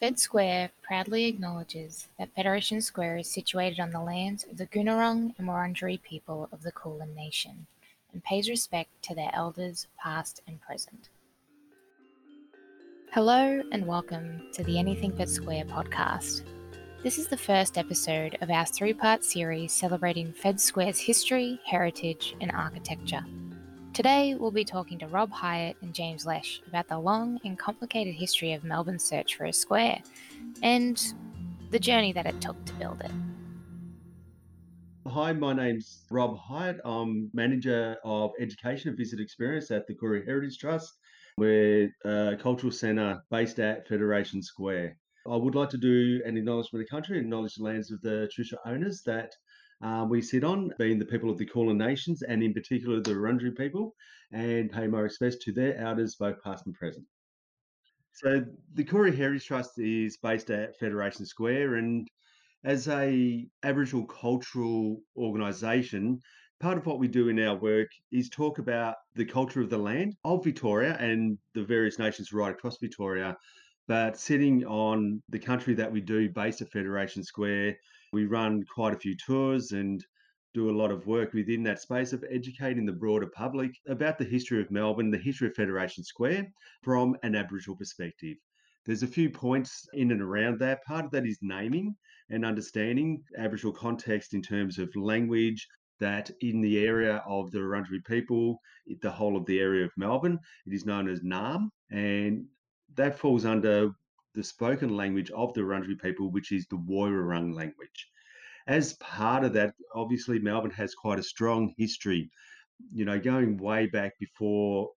Fed Square proudly acknowledges that Federation Square is situated on the lands of the Goonurrung and Wurundjeri people of the Kulin Nation and pays respect to their elders past and present. Hello and welcome to the Anything But Square podcast. This is the first episode of our three part series celebrating Fed Square's history, heritage, and architecture. Today, we'll be talking to Rob Hyatt and James Lesh about the long and complicated history of Melbourne's search for a square and the journey that it took to build it. Hi, my name's Rob Hyatt. I'm manager of education and visit experience at the Koorie Heritage Trust. We're a cultural centre based at Federation Square. I would like to do an acknowledgement of country, acknowledge the lands of the traditional owners that uh, we sit on, being the people of the Kulin Nations and in particular the Wurundjeri people, and pay my respects to their elders, both past and present. So the Koorie Heritage Trust is based at Federation Square, and as a Aboriginal cultural organisation, part of what we do in our work is talk about the culture of the land of Victoria and the various nations right across Victoria. But sitting on the country that we do, based at Federation Square, we run quite a few tours and do a lot of work within that space of educating the broader public about the history of Melbourne, the history of Federation Square from an Aboriginal perspective. There's a few points in and around that. Part of that is naming and understanding Aboriginal context in terms of language, that in the area of the Wurundjeri people, the whole of the area of Melbourne, it is known as Naarm, and that falls under the spoken language of the Wurundjeri people, which is the Woiwurrung language. As part of that, obviously, Melbourne has quite a strong history, you know, going way back before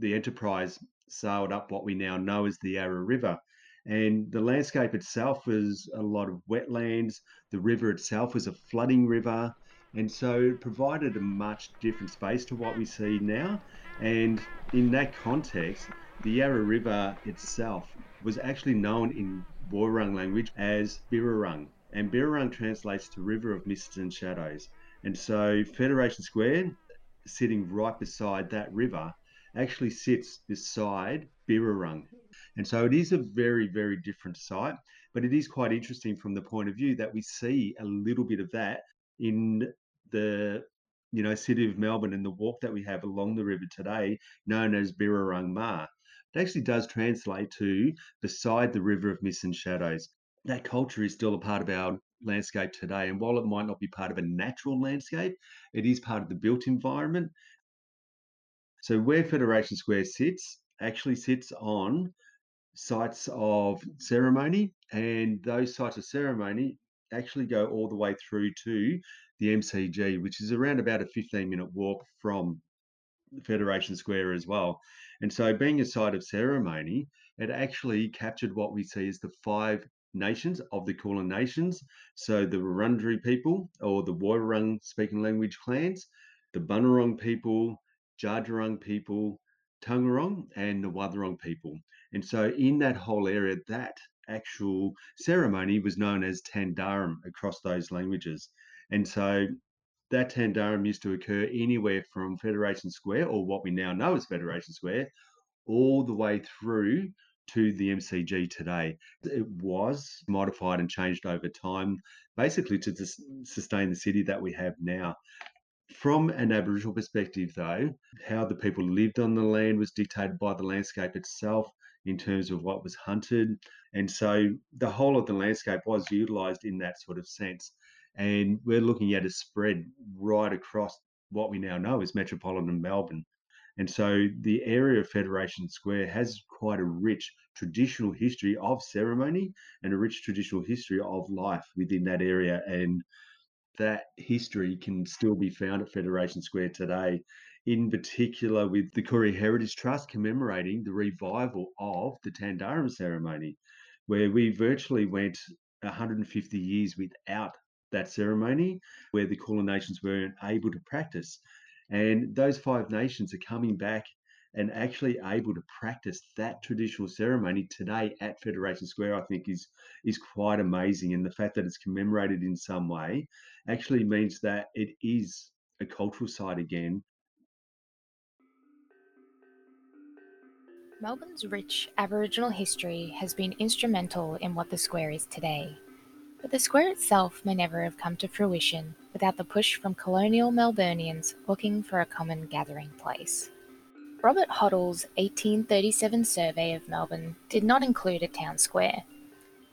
the enterprise sailed up what we now know as the Yarra River. And the landscape itself was a lot of wetlands. The river itself was a flooding river. And so it provided a much different space to what we see now. And in that context, the Yarra River itself was actually known in Woiwurrung language as Birrarung, and Birrarung translates to River of Mists and Shadows. And so Federation Square, sitting right beside that river, actually sits beside Birrarung. And so it is a very, very different site, but it is quite interesting from the point of view that we see a little bit of that in the you know city of Melbourne and the walk that we have along the river today, known as Birrarung Marr. It actually does translate to beside the river of mist and shadows. That culture is still a part of our landscape today. And while it might not be part of a natural landscape, it is part of the built environment. So, where Federation Square sits actually sits on sites of ceremony, and those sites of ceremony actually go all the way through to the MCG, which is around about a 15 minute walk from Federation Square as well. And so, being a site of ceremony, it actually captured what we see as the five nations of the Kulin Nations. So, the Wurundjeri people, or the Woiwurrung speaking language clans, the Bunurong people, Dja Djurrung people, Taungurung, and the Wathaurong people. And so, in that whole area, that actual ceremony was known as Tanderrum across those languages. And so that Tanderrum used to occur anywhere from Federation Square, or what we now know as Federation Square, all the way through to the MCG today. It was modified and changed over time, basically to sustain the city that we have now. From an Aboriginal perspective, though, how the people lived on the land was dictated by the landscape itself in terms of what was hunted. And so the whole of the landscape was utilised in that sort of sense. And we're looking at a spread right across what we now know as metropolitan Melbourne. And so the area of Federation Square has quite a rich traditional history of ceremony and a rich traditional history of life within that area. And that history can still be found at Federation Square today, in particular with the Koorie Heritage Trust commemorating the revival of the Tanderrum ceremony, where we virtually went 150 years without that ceremony where the Kulin Nations weren't able to practice. And those five nations are coming back and actually able to practice that traditional ceremony today at Federation Square, I think is is quite amazing. And the fact that it's commemorated in some way actually means that it is a cultural site again. Melbourne's rich Aboriginal history has been instrumental in what the square is today. But the square itself may never have come to fruition without the push from colonial Melburnians looking for a common gathering place. Robert Hoddle's 1837 survey of Melbourne did not include a town square.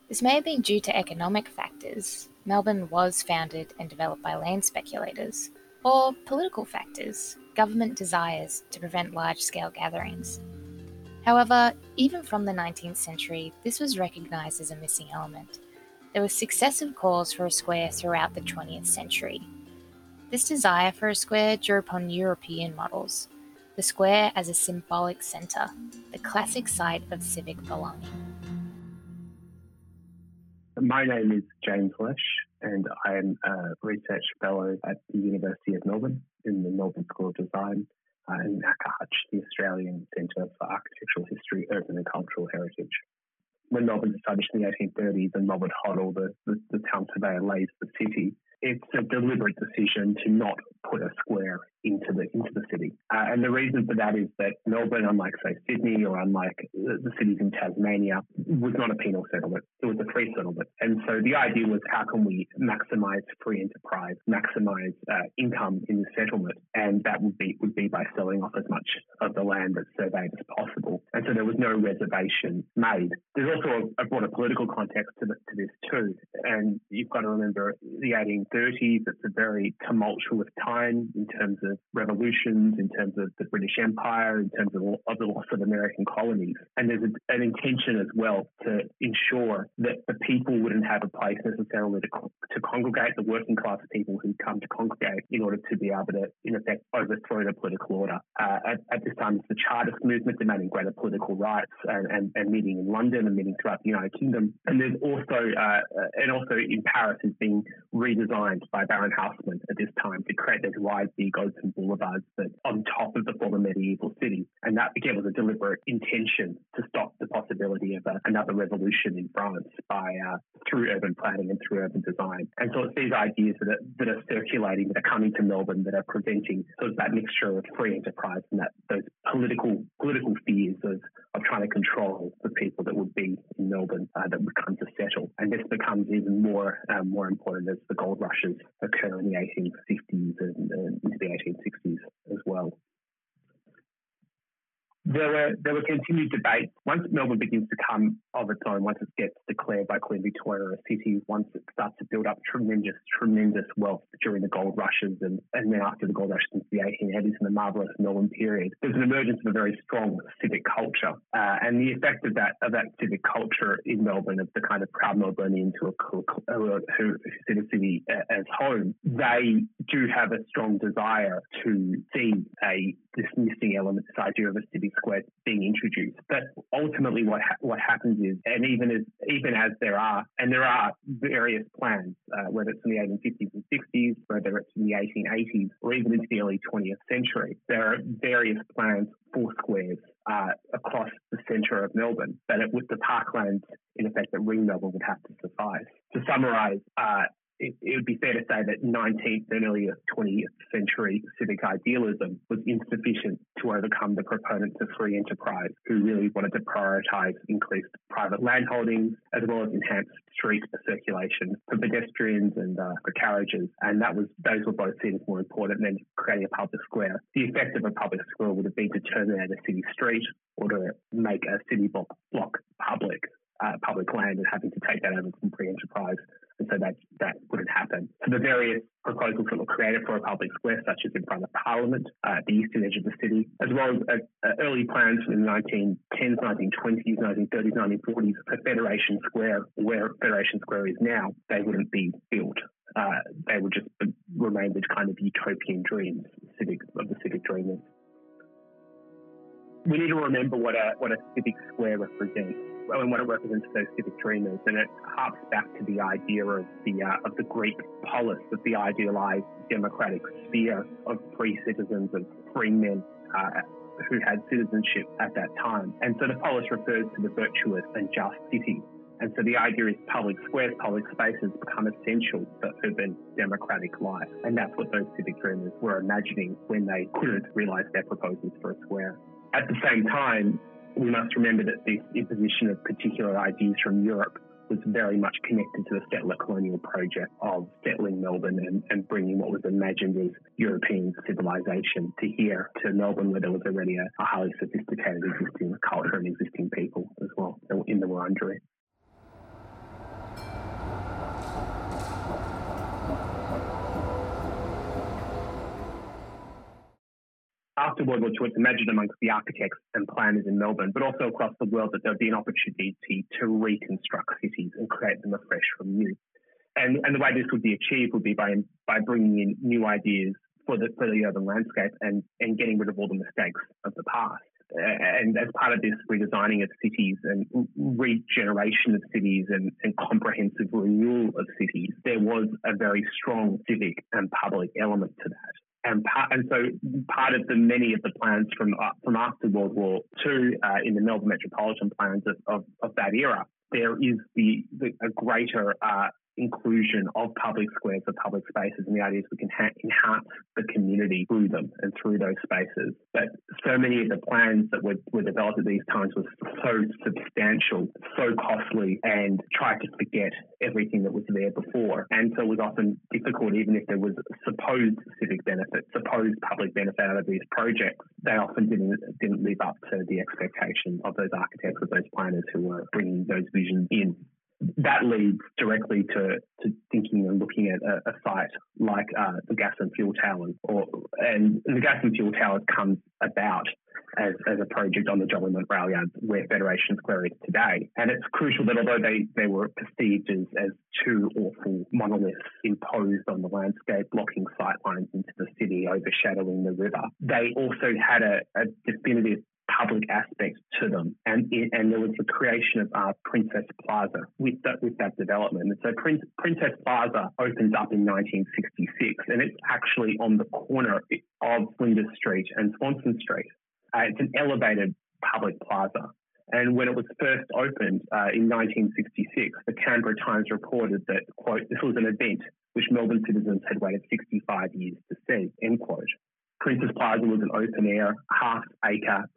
This may have been due to economic factors. Melbourne was founded and developed by land speculators, or political factors, government desires to prevent large scale gatherings. However, even from the 19th century, this was recognised as a missing element. There were successive calls for a square throughout the 20th century. This desire for a square drew upon European models, the square as a symbolic centre, the classic site of civic belonging. My name is James Lesh, and I am a research fellow at the University of Melbourne in the Melbourne School of Design and in ACAHUCH, the Australian Centre for Architectural History, Urban and Cultural Heritage. When Melbourne established in the 1830s and Robert Hoddle, the, the, the town surveyor, lays the city, it's a deliberate decision to not put a square into the into the city. Uh, and the reason for that is that Melbourne, unlike say Sydney or unlike the, cities in Tasmania, was not a penal settlement. It was a free settlement. And so the idea was how can we maximize free enterprise, maximize uh, income in the settlement, and that would be would be by selling off as much of the land that's surveyed as possible. And so there was no reservation made. There's also a, a broader political context to, the, to this too. And you've got to remember the 1830s. It's a very tumultuous time in terms of revolutions, in terms of the British Empire, in terms of, of the loss of American colonies. And there's a, an intention as well to ensure that the people wouldn't have a place necessarily to, to congregate, the working class people who come to congregate in order to be able to, in effect, overthrow the political order. Uh, at, at, this time, it's the Chartist movement demanding greater political rights and, and, and, meeting in London and meeting throughout the United Kingdom. And there's also, uh, and also in Paris is being redesigned by Baron Haussmann at this time to create wide, big, open boulevards that on top of the former medieval city. And that again was a deliberate intention to stop the possibility of a, another revolution in France by uh, through urban planning and through urban design. And so it's these ideas that are, that are circulating, that are coming to Melbourne, that are preventing sort of that mixture of free enterprise and that those political political fears of, of trying to control the people that would be in Melbourne uh, that would come to settle. And this becomes even more um, more important as the gold rushes occur in the 1850s into the 1860s. as well. There were there were continued debates. Once Melbourne begins to come of its own, once it gets declared by Queen Victoria a city, once it starts to build up tremendous tremendous wealth during the gold rushes and, and then after the gold rushes into the 1880s and the marvelous Melbourne period, there's an emergence of a very strong civic culture, uh, and the effect of that of that civic culture in Melbourne of the kind of proud Melburnians who, are, who see the city as home, they do have a strong desire to see a this missing element, this idea of a civic square being introduced. But ultimately, what ha- what happens is, and even as even as there are, and there are various plans, uh, whether it's in the 1850s and 60s, whether it's in the 1880s, or even into the early 20th century, there are various plans for squares uh, across the centre of Melbourne. But it, with the parklands, in effect, that ring Melbourne would have to suffice. To summarise, uh, it, it, would be fair to say that 19th and early 20th century civic idealism was insufficient to overcome the proponents of free enterprise who really wanted to prioritise increased private land holdings as well as enhanced street circulation for pedestrians and uh, for carriages. And that was those were both seen as more important than creating a public square. The effect of a public square would have been to terminate a city street or to make a city block, block public uh, public land and having to take that over from free enterprise. And so that, that wouldn't happen. So the various proposals that were created for a public square, such as in front of Parliament, uh, at the eastern edge of the city, as well as uh early plans from the 1910s, 1920s, 1930s, 1940s for Federation Square, where Federation Square is now, they wouldn't be built. Uh, they would just remain the kind of utopian dreams civic, of the civic dreamers. We need to remember what a, what a civic square represents and what it represents for those civic dreamers. And it harks back to the idea of the uh, of the Greek polis, of the idealized democratic sphere of free citizens, of free men. Uh, who had citizenship at that time. And so the polis refers to the virtuous and just city. And so the idea is public squares, public spaces become essential for urban democratic life. And that's what those civic dreamers were imagining when they couldn't realise their proposals for a square. At the same time, we must remember that this imposition of particular ideas from Europe was very much connected to the settler colonial project of settling Melbourne and, and bringing what was imagined as European civilization to here, to Melbourne, where there was already a, a highly sophisticated existing culture and existing people as well in the Wurundjeri. After World War II, it's imagined amongst the architects and planners in Melbourne, but also across the world, that there would be an opportunity to reconstruct cities and create them afresh from new. And, and the way this would be achieved would be by, by bringing in new ideas for the, for the urban landscape and, and getting rid of all the mistakes of the past. And as part of this redesigning of cities and regeneration of cities and, and comprehensive renewal of cities, there was a very strong civic and public element to that and part, and so part of the many of the plans from uh, from after World War II uh, in the Melbourne metropolitan plans of, of, of, that era, there is the, the a greater uh, inclusion of public squares or public spaces, and the idea is we can ha- enhance the community through them and through those spaces. But so many of the plans that were, were developed at these times was so substantial, so costly, and tried to forget everything that was there before. And so it was often difficult, even if there was supposed civic benefit, supposed public benefit out of these projects, they often didn't didn't live up to the expectation of those architects, of those planners who were bringing those visions in that leads directly to, to thinking and looking at a, a site like uh, the gas and fuel towers, or and the gas and fuel towers comes about as, as a project on the Jolly rail yard where Federation Square is today. And it's crucial that although they, they were perceived as, as two awful monoliths imposed on the landscape, blocking sight lines into the city, overshadowing the river, they also had a, a definitive public aspect to them. And it, and there was the creation of uh, Princes Plaza with that with that development. And so Prince, Princes Plaza opens up in 1966, and it's actually on the corner of Flinders Street and Swanston Street. Uh, it's an elevated public plaza. And when it was first opened uh, in 1966, the Canberra Times reported that, quote, this was an event which Melbourne citizens had waited 65 years to see, end quote. Princes Plaza was an open air, half acre,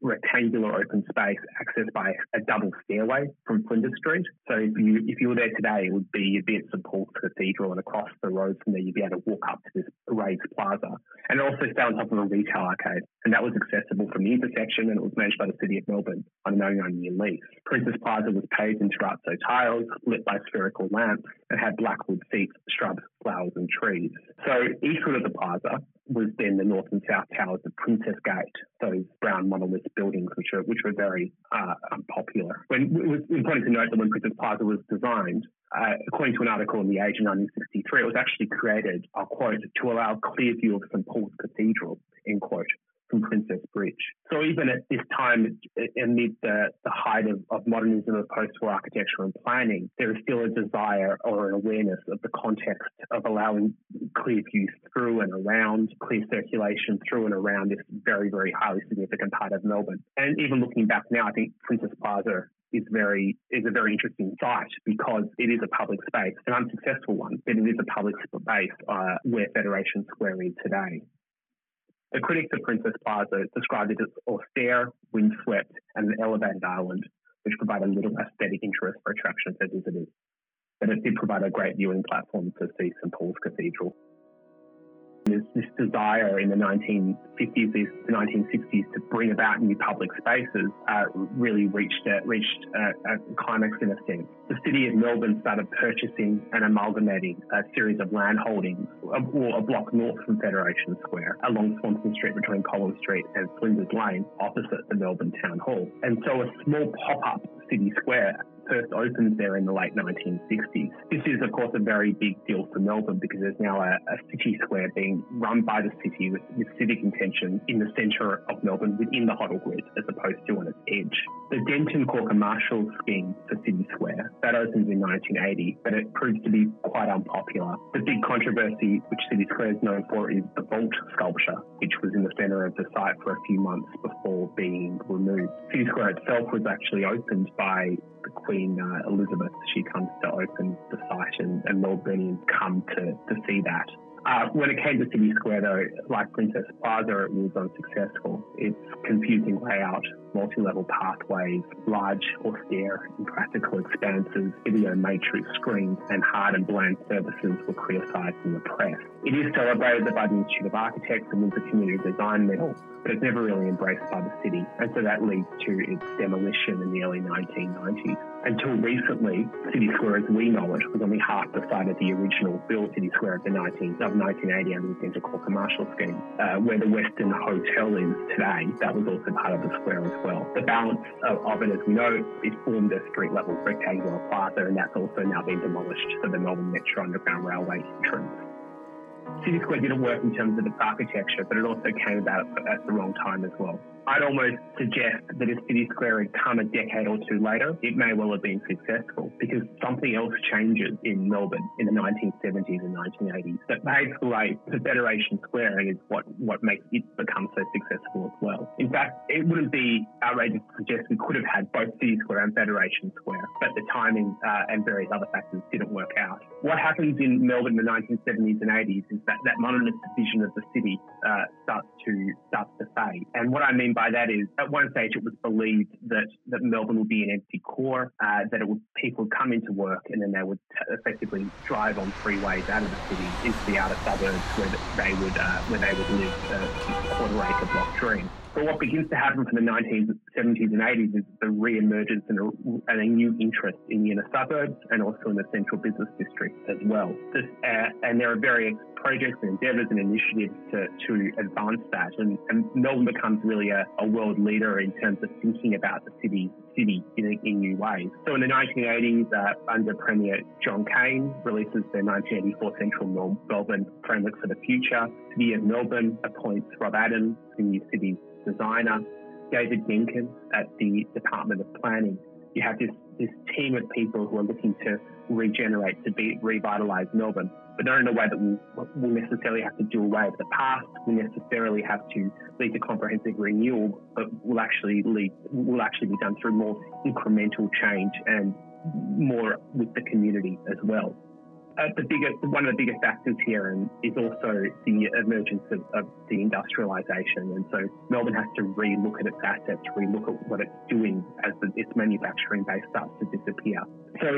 rectangular open space accessed by a double stairway from Flinders Street. So if you if you were there today, it would be you'd be at St Paul's Cathedral and across the road from there you'd be able to walk up to this raised plaza. And it also sat on top of a retail arcade. And that was accessible from the intersection and it was managed by the City of Melbourne on a 99 year lease. Princes Plaza was paved in terrazzo tiles, lit by spherical lamps, and had blackwood seats, shrubs, flowers, and trees. So eastward of the plaza was then the north and south towers of Princes Gate, those brown monolith buildings which are which were very uh, unpopular. When it was important to note that when Princes Plaza was designed, uh, according to an article in the Age in 1963, it was actually created, I'll quote, to allow a clear view of St Paul's Cathedral, end quote from Princes Bridge. So even at this time, amid the, the height of, of modernism of post-war architecture and planning, there is still a desire or an awareness of the context of allowing clear views through and around, clear circulation through and around this very, very highly significant part of Melbourne. And even looking back now, I think Princes Plaza is very is a very interesting site because it is a public space, an unsuccessful one, but it is a public space uh, where Federation Square is today. The critics of Princes Plaza described it as austere, windswept, and an elevated island, which provided little aesthetic interest or attraction for visitors. But it did provide a great viewing platform to see St Paul's Cathedral. There's this desire in the 1950s, the 1960s to bring about new public spaces uh, really reached a, reached a, a, climax in a sense. The city of Melbourne started purchasing and amalgamating a series of land holdings, or a block north from Federation Square, along Swanston Street between Collins Street and Flinders Lane, opposite the Melbourne Town Hall. And so a small pop-up city square first opened there in the late 1960s. This is, of course, a very big deal for Melbourne because there's now a, a city square being run by the city with, with civic intention in the centre of Melbourne within the Hoddle grid as opposed to on its edge. The Denton Corker Marshall scheme for City Square, that opens in 1980, but it proves to be quite unpopular. The big controversy which City Square is known for is the vault sculpture, which was in the centre of the site for a few months before being removed. City Square itself was actually opened by Queen uh, Elizabeth. She comes to open the site, and, and Melbournians come to, to see that. Uh, when it came to City Square, though, like Princes Plaza, it was unsuccessful. Its confusing layout, multi-level pathways, large, austere, impractical expanses, video matrix screens, and hard and bland services were criticised in the press. It is celebrated by the Institute of Architects and Windsor Community Design Medal, but it's never really embraced by the city, and so that leads to its demolition in the early 1990s. Until recently, City Square as we know it was only half the site of the original built City Square of the 19, of 1980 under the Central Core Commercial Scheme. Uh, where the Westin Hotel is today, that was also part of the square as well. The balance of, of it, as we know, it formed a street level rectangular plaza, and that's also now been demolished for the Melbourne Metro Underground Railway entrance. City Square didn't work in terms of its architecture, but it also came about at the wrong time as well. I'd almost suggest that if City Square had come a decade or two later, it may well have been successful because something else changes in Melbourne in the 1970s and 1980s that paves the way for Federation Square and is what, what makes it become so successful as well. In fact, it wouldn't be outrageous to suggest we could have had both City Square and Federation Square, but the timing uh, and various other factors didn't work out. What happens in Melbourne in the 1970s and 80s is that that modernist vision of the city uh, starts to starts to fade. And what I mean by that is, at one stage, it was believed that, that Melbourne would be an empty core, uh, that it would, people would come into work and then they would t- effectively drive on freeways out of the city into the outer suburbs where they would uh, where they would live uh, quarter acre block dream. But what begins to happen from the 1970s and 80s is the re-emergence and a, and a new interest in the inner suburbs and also in the central business district as well. This, uh, and there are various projects and endeavours and initiatives to, to advance that. And, and Melbourne becomes really a, a, world leader in terms of thinking about the city city in, in new ways. So in the 1980s, uh, under Premier John Cain, releases the 1984 Central Melbourne Framework for the Future. City of Melbourne appoints Rob Adams, the new city designer, David Yencken at the Department of Planning. You have this, this team of people who are looking to regenerate, to be, revitalise Melbourne, but not in a way that will necessarily have to do away with the past, will necessarily have to lead to comprehensive renewal, but will actually lead, will actually be done through more incremental change and more with the community as well uh, the biggest, one of the biggest factors here is also the emergence of, of the industrialisation. And so Melbourne has to re-look at its assets, re-look at what it's doing as the, its manufacturing base starts to disappear. So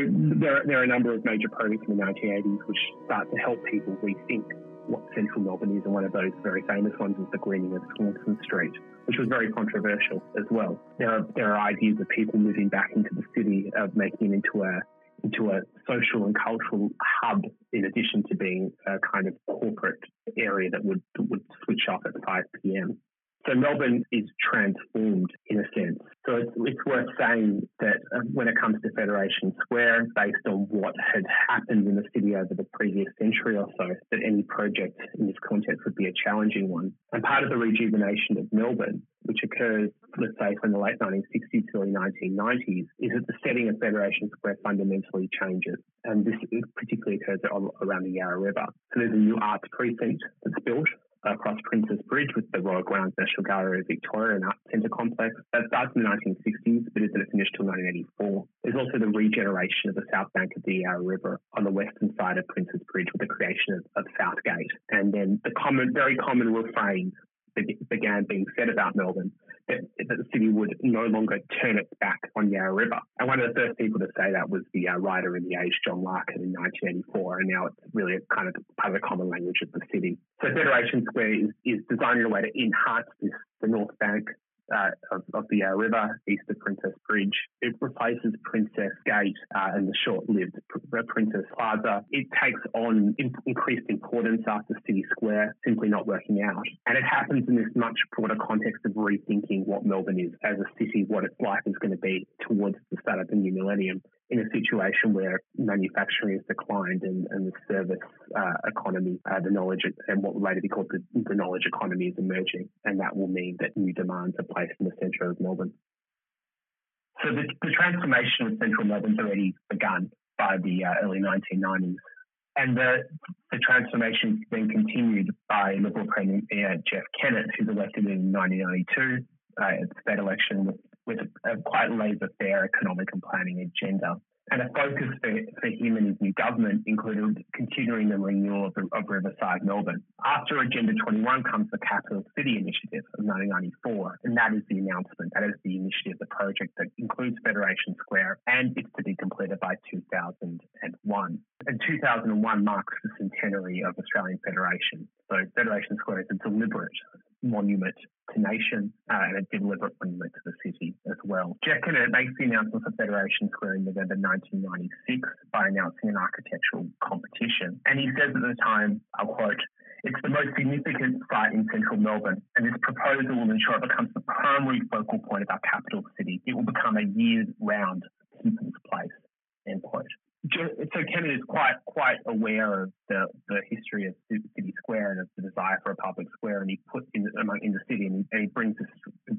there, there are a number of major projects in the 1980s which start to help people rethink what central Melbourne is, and one of those very famous ones is the greening of Swanston Street, which was very controversial as well. There are, there are ideas of people moving back into the city, of making it into a into a social and cultural hub in addition to being a kind of corporate area that would would switch off at 5 p.m. So Melbourne is transformed in a sense. So it's, it's worth saying that uh, when it comes to Federation Square, based on what had happened in the city over the previous century or so, that any project in this context would be a challenging one. And part of the rejuvenation of Melbourne, which occurs, let's say, from the late 1960s to early 1990s, is that the setting of Federation Square fundamentally changes. And this particularly occurs around the Yarra River. So there's a new arts precinct that's built across Princes Bridge with the Roy Grounds National Gallery of Victoria and Art Centre complex. That starts in the 1960s, but isn't finished till 1984. There's also the regeneration of the south bank of the Yarra River on the western side of Princes Bridge with the creation of, of Southgate. And then the common, very common refrain began being said about Melbourne that, that, the city would no longer turn its back on Yarra River. And one of the first people to say that was the uh, writer in the age, John Larkin, in 1984. And now it's really a kind of part of the common language of the city. So Federation Square is, is designed in a way to enhance this, the North Bank uh, of, of, the Yarra River east of Princes Bridge. It replaces Princes Gate uh, and the short-lived Princes Plaza. It takes on in- increased importance after City Square simply not working out. And it happens in this much broader context of rethinking what Melbourne is as a city, what its life is going to be towards the start of the new millennium in a situation where manufacturing has declined and, and the service uh, economy, uh, the knowledge and what will later be called the, the, knowledge economy is emerging, and that will mean that new demands are placed in the centre of Melbourne. So the, the transformation of central Melbourne's already begun by the uh, early 1990s. And the, the transformation has been continued by Liberal Premier Jeff Kennett, who's elected in 1992 uh, at the state election with with a quite laissez-faire economic and planning agenda. And a focus for, for him and his new government included continuing the renewal of, of Riverside Melbourne. After Agenda 21 comes the Capital City Initiative of 1994, and that is the announcement, that is the initiative, the project that includes Federation Square, and it's to be completed by 2001. And 2001 marks the centenary of Australian Federation. So Federation Square is a deliberate monument to nation uh, and a deliberate monument to the city as well. Kennett makes the announcement for Federation Square in November 1996 by announcing an architectural competition. And he says at the time, I'll quote, it's the most significant site in central Melbourne, and this proposal will ensure it becomes the primary focal point of our capital city. It will become a year-round people's place, end quote so Kennett is quite quite aware of the, the history of City Square and of the desire for a public square, and he puts in among in the city, and he, and he brings this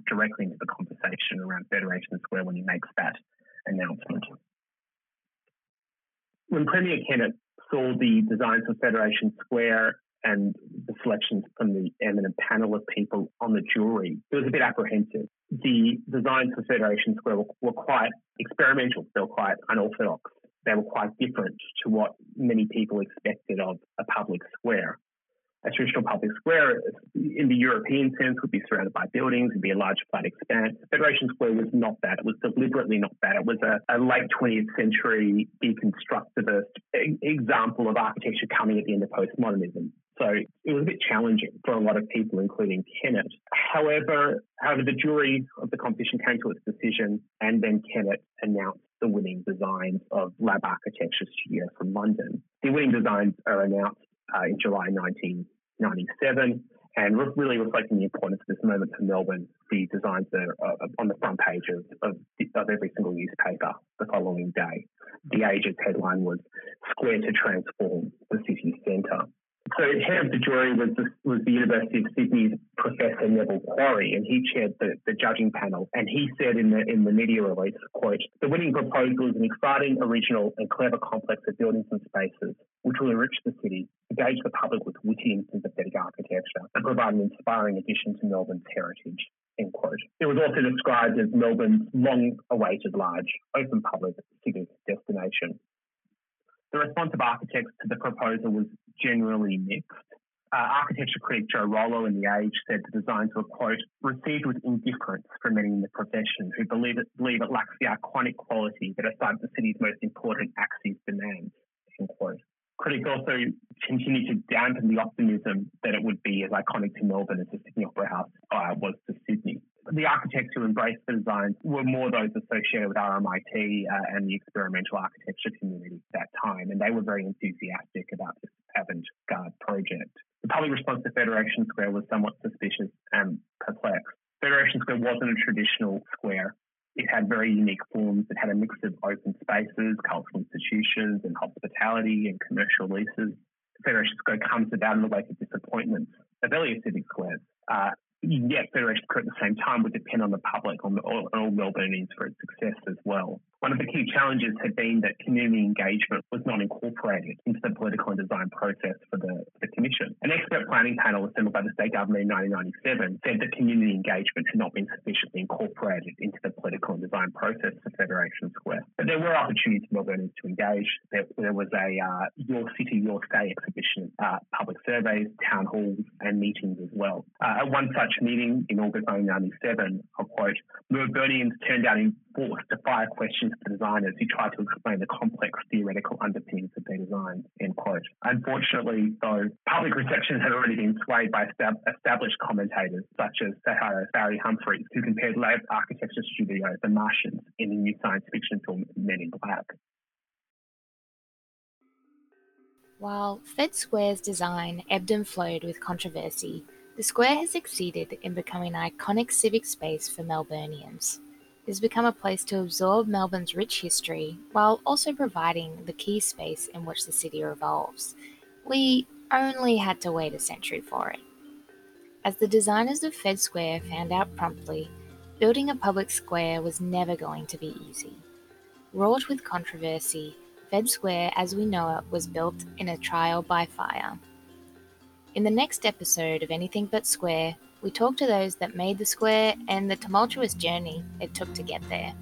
directly into the conversation around Federation Square when he makes that announcement. When Premier Kennett saw the designs for Federation Square and the selections from the eminent panel of people on the jury, he was a bit apprehensive. The designs for Federation Square were, were quite experimental, they were quite unorthodox they were quite different to what many people expected of a public square. A traditional public square, in the European sense, would be surrounded by buildings, would be a large flat expanse. Federation Square was not that. It was deliberately not that. It was a, a late 20th century deconstructivist example of architecture coming at the end of postmodernism. So it was a bit challenging for a lot of people, including Kennett. However, however, the jury of the competition came to its decision, and then Kennett announced the winning designs of Lab Architecture Studio from London. The winning designs are announced uh, in July 1997 and re- really reflecting the importance of this moment for Melbourne. The designs are uh, on the front page of, of, of, every single newspaper the following day. The Age's headline was Square to Transform the City Centre. So head of the jury was the, was the University of Sydney's Professor Neville Quarry, and he chaired the, the judging panel. And he said in the in the media release, "quote The winning proposal is an exciting, original, and clever complex of buildings and spaces which will enrich the city, engage the public with witty and sympathetic architecture, and provide an inspiring addition to Melbourne's heritage." End quote. It was also described as Melbourne's long-awaited large, open public city destination. The response of architects to the proposal was generally mixed. Uh, architecture critic Joe Rollo in The Age said the designs were, quote, received with indifference from many in the profession who believe it, believe it lacks the iconic quality that a site the city's most important axis demands, end quote. Critics also continued to dampen the optimism that it would be as iconic to Melbourne as the Sydney Opera House uh, was to Sydney the architects who embraced the designs were more those associated with RMIT uh, and the experimental architecture community at that time, and they were very enthusiastic about this avant-garde project. The public response to Federation Square was somewhat suspicious and perplexed. Federation Square wasn't a traditional square. It had very unique forms. It had a mix of open spaces, cultural institutions, and hospitality and commercial leases. Federation Square comes about in the wake of disappointments of earlier civic squares. Uh, yet Federation at the same time would depend on the public, on, the, on all Melbourneians for its success as well. One of the key challenges had been that community engagement was not incorporated into the political and design process for the, the Commission. An expert planning panel assembled by the state government in 1997 said that community engagement had not been sufficiently incorporated into the political and design process for Federation Square. But there were opportunities for Melbournians to engage. There, there was a uh, Your City, Your Say exhibition, uh, public surveys, town halls, and meetings as well. Uh, at one such meeting in August 1997, I'll quote, Melbournians turned out in force to fire questions to designers who tried to explain the complex theoretical underpinnings of their designs, end quote. Unfortunately, though, public reception had already been swayed by established commentators such as satirist Barry Humphries, who compared Lab Architecture Studio The Martians in the new science fiction film Men in Black. While Fed Square's design ebbed and flowed with controversy, the square has succeeded in becoming an iconic civic space for Melburnians has become a place to absorb Melbourne's rich history while also providing the key space in which the city revolves. We only had to wait a century for it. As the designers of Fed Square found out promptly, building a public square was never going to be easy. Wrought with controversy, Fed Square as we know it was built in a trial by fire. In the next episode of Anything But Square, we talk to those that made the square and the tumultuous journey it took to get there.